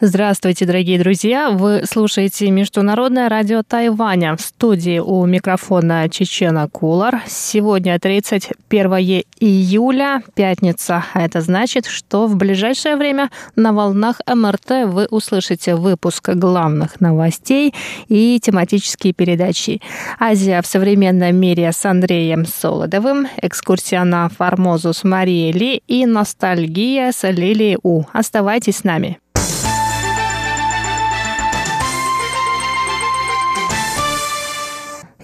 Здравствуйте, дорогие друзья! Вы слушаете Международное радио Тайваня. В студии у микрофона Чечена Кулар. Сегодня 31 июля, пятница. А это значит, что в ближайшее время на волнах МРТ вы услышите выпуск главных новостей и тематические передачи. «Азия в современном мире» с Андреем Солодовым, экскурсия на Формозу с Марией Ли и ностальгия с Лилией У. Оставайтесь с нами.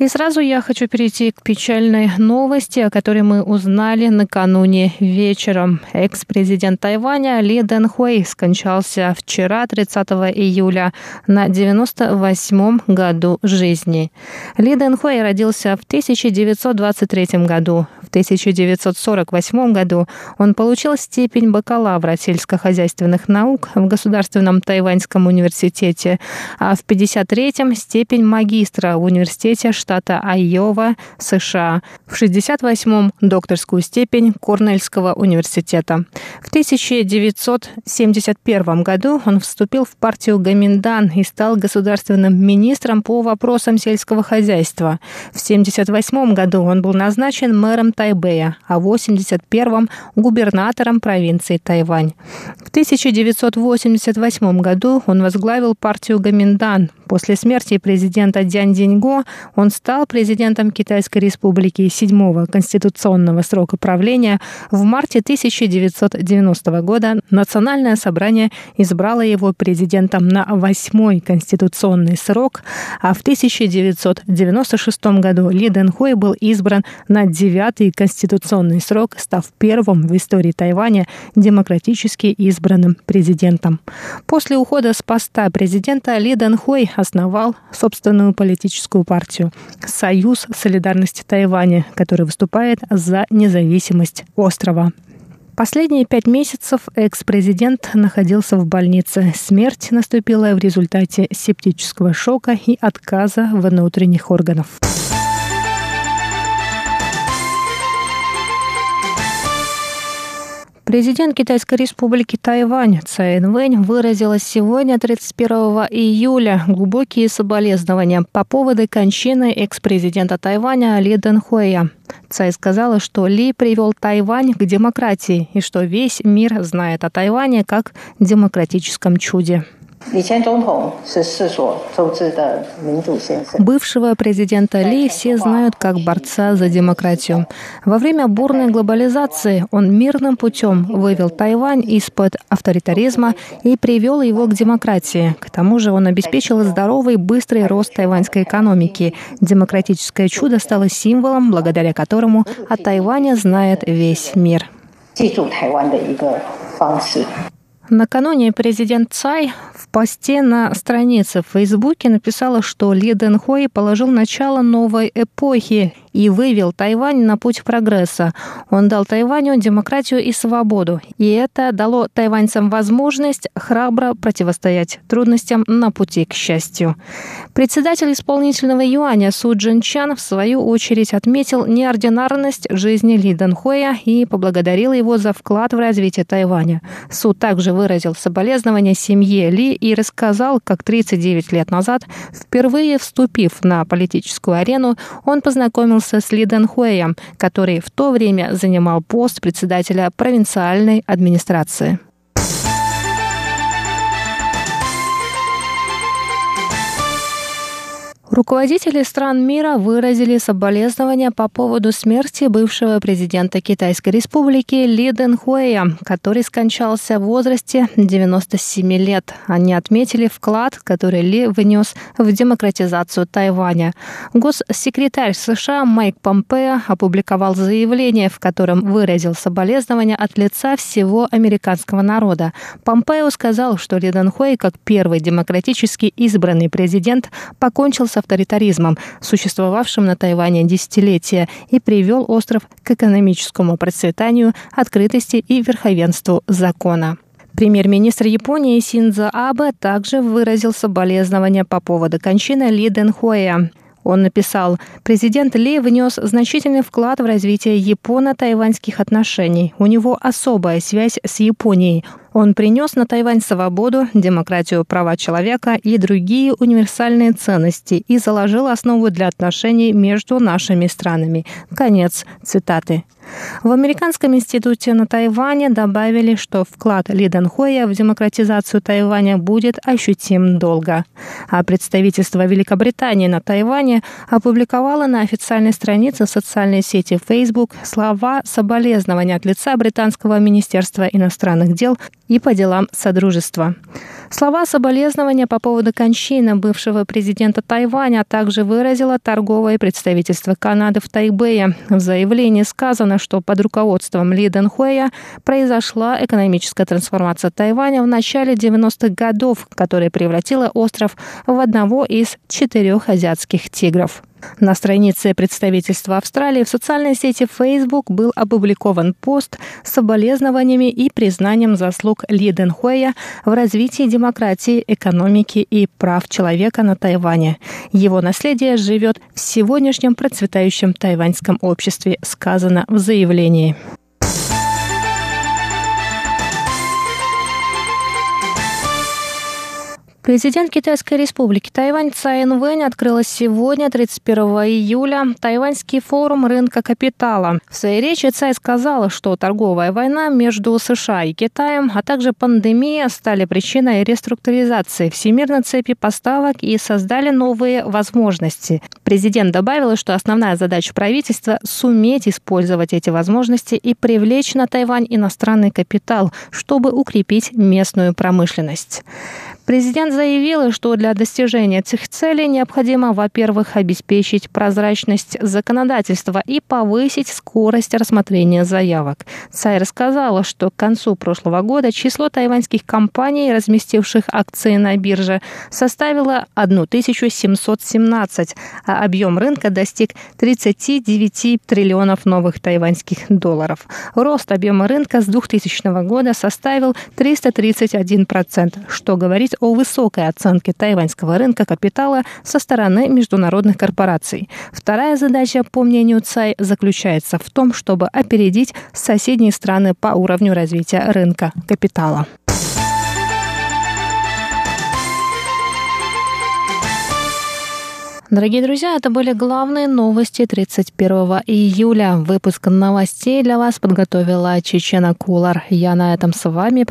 И сразу я хочу перейти к печальной новости, о которой мы узнали накануне вечером. Экс-президент Тайваня Ли Дэнхуэй скончался вчера, 30 июля, на 98 году жизни. Ли Дэнхуэй родился в 1923 году. В 1948 году он получил степень бакалавра сельскохозяйственных наук в Государственном Тайваньском университете, а в 1953 степень магистра в университете штата Айова, США. В 68-м докторскую степень Корнельского университета. В 1971 году он вступил в партию Гаминдан и стал государственным министром по вопросам сельского хозяйства. В 1978 году он был назначен мэром Тайбэя, а в 1981 губернатором провинции Тайвань. В 1988 году он возглавил партию Гаминдан. После смерти президента Дянь Диньго он стал президентом Китайской республики седьмого конституционного срока правления. В марте 1990 года Национальное собрание избрало его президентом на восьмой конституционный срок, а в 1996 году Ли Дэнхуэй был избран на девятый конституционный срок, став первым в истории Тайваня демократически избранным президентом. После ухода с поста президента Ли Дэнхуэй основал собственную политическую партию «Союз солидарности Тайваня», который выступает за независимость острова. Последние пять месяцев экс-президент находился в больнице. Смерть наступила в результате септического шока и отказа внутренних органов. Президент Китайской республики Тайвань Цай Инвэнь выразила сегодня, 31 июля, глубокие соболезнования по поводу кончины экс-президента Тайваня Ли Дэнхуэя. Цай сказала, что Ли привел Тайвань к демократии и что весь мир знает о Тайване как демократическом чуде. Бывшего президента Ли все знают как борца за демократию. Во время бурной глобализации он мирным путем вывел Тайвань из-под авторитаризма и привел его к демократии. К тому же он обеспечил здоровый, быстрый рост тайваньской экономики. Демократическое чудо стало символом, благодаря которому о Тайване знает весь мир. Накануне президент Цай в посте на странице в Фейсбуке написала, что Ли Дэнхуэй положил начало новой эпохи и вывел Тайвань на путь прогресса. Он дал Тайваню демократию и свободу, и это дало тайваньцам возможность храбро противостоять трудностям на пути к счастью. Председатель исполнительного юаня Су Джин Чан в свою очередь отметил неординарность жизни Ли Дэнхуэя и поблагодарил его за вклад в развитие Тайваня. Су также выразил соболезнования семье Ли и рассказал, как 39 лет назад, впервые вступив на политическую арену, он познакомился познакомился с Ли Дэнхуэем, который в то время занимал пост председателя провинциальной администрации. Руководители стран мира выразили соболезнования по поводу смерти бывшего президента Китайской республики Ли Дэнхуэя, который скончался в возрасте 97 лет. Они отметили вклад, который Ли внес в демократизацию Тайваня. Госсекретарь США Майк Помпео опубликовал заявление, в котором выразил соболезнования от лица всего американского народа. Помпео сказал, что Ли Дэнхуэй, как первый демократически избранный президент, покончил с авторитаризмом, существовавшим на Тайване десятилетия, и привел остров к экономическому процветанию, открытости и верховенству закона. Премьер-министр Японии Синдзо Абе также выразил соболезнования по поводу кончины Ли Дэнхуэя. Он написал, президент Ли внес значительный вклад в развитие японо-тайваньских отношений. У него особая связь с Японией. Он принес на Тайвань свободу, демократию, права человека и другие универсальные ценности и заложил основу для отношений между нашими странами. Конец цитаты. В Американском институте на Тайване добавили, что вклад Ли Данхоя в демократизацию Тайваня будет ощутим долго. А представительство Великобритании на Тайване опубликовало на официальной странице социальной сети Facebook слова соболезнования от лица Британского министерства иностранных дел и по делам Содружества. Слова соболезнования по поводу кончины бывшего президента Тайваня а также выразило торговое представительство Канады в Тайбэе. В заявлении сказано, что под руководством Ли Дэнхуэя произошла экономическая трансформация Тайваня в начале 90-х годов, которая превратила остров в одного из четырех азиатских тигров. На странице представительства Австралии в социальной сети Facebook был опубликован пост с соболезнованиями и признанием заслуг Ли Дэнхуэя в развитии демократии, экономики и прав человека на Тайване. Его наследие живет в сегодняшнем процветающем тайваньском обществе, сказано в заявлении. Президент Китайской республики Тайвань Цай Инвэнь открыла сегодня, 31 июля, Тайваньский форум рынка капитала. В своей речи Цай сказала, что торговая война между США и Китаем, а также пандемия стали причиной реструктуризации всемирной цепи поставок и создали новые возможности. Президент добавила, что основная задача правительства – суметь использовать эти возможности и привлечь на Тайвань иностранный капитал, чтобы укрепить местную промышленность. Президент заявил, что для достижения этих целей необходимо, во-первых, обеспечить прозрачность законодательства и повысить скорость рассмотрения заявок. Цай рассказала, что к концу прошлого года число тайваньских компаний, разместивших акции на бирже, составило 1717, а объем рынка достиг 39 триллионов новых тайваньских долларов. Рост объема рынка с 2000 года составил 331%, что говорит о высокой оценке тайваньского рынка капитала со стороны международных корпораций. Вторая задача, по мнению ЦАЙ, заключается в том, чтобы опередить соседние страны по уровню развития рынка капитала. Дорогие друзья, это были главные новости 31 июля. Выпуск новостей для вас подготовила Чечена Кулар. Я на этом с вами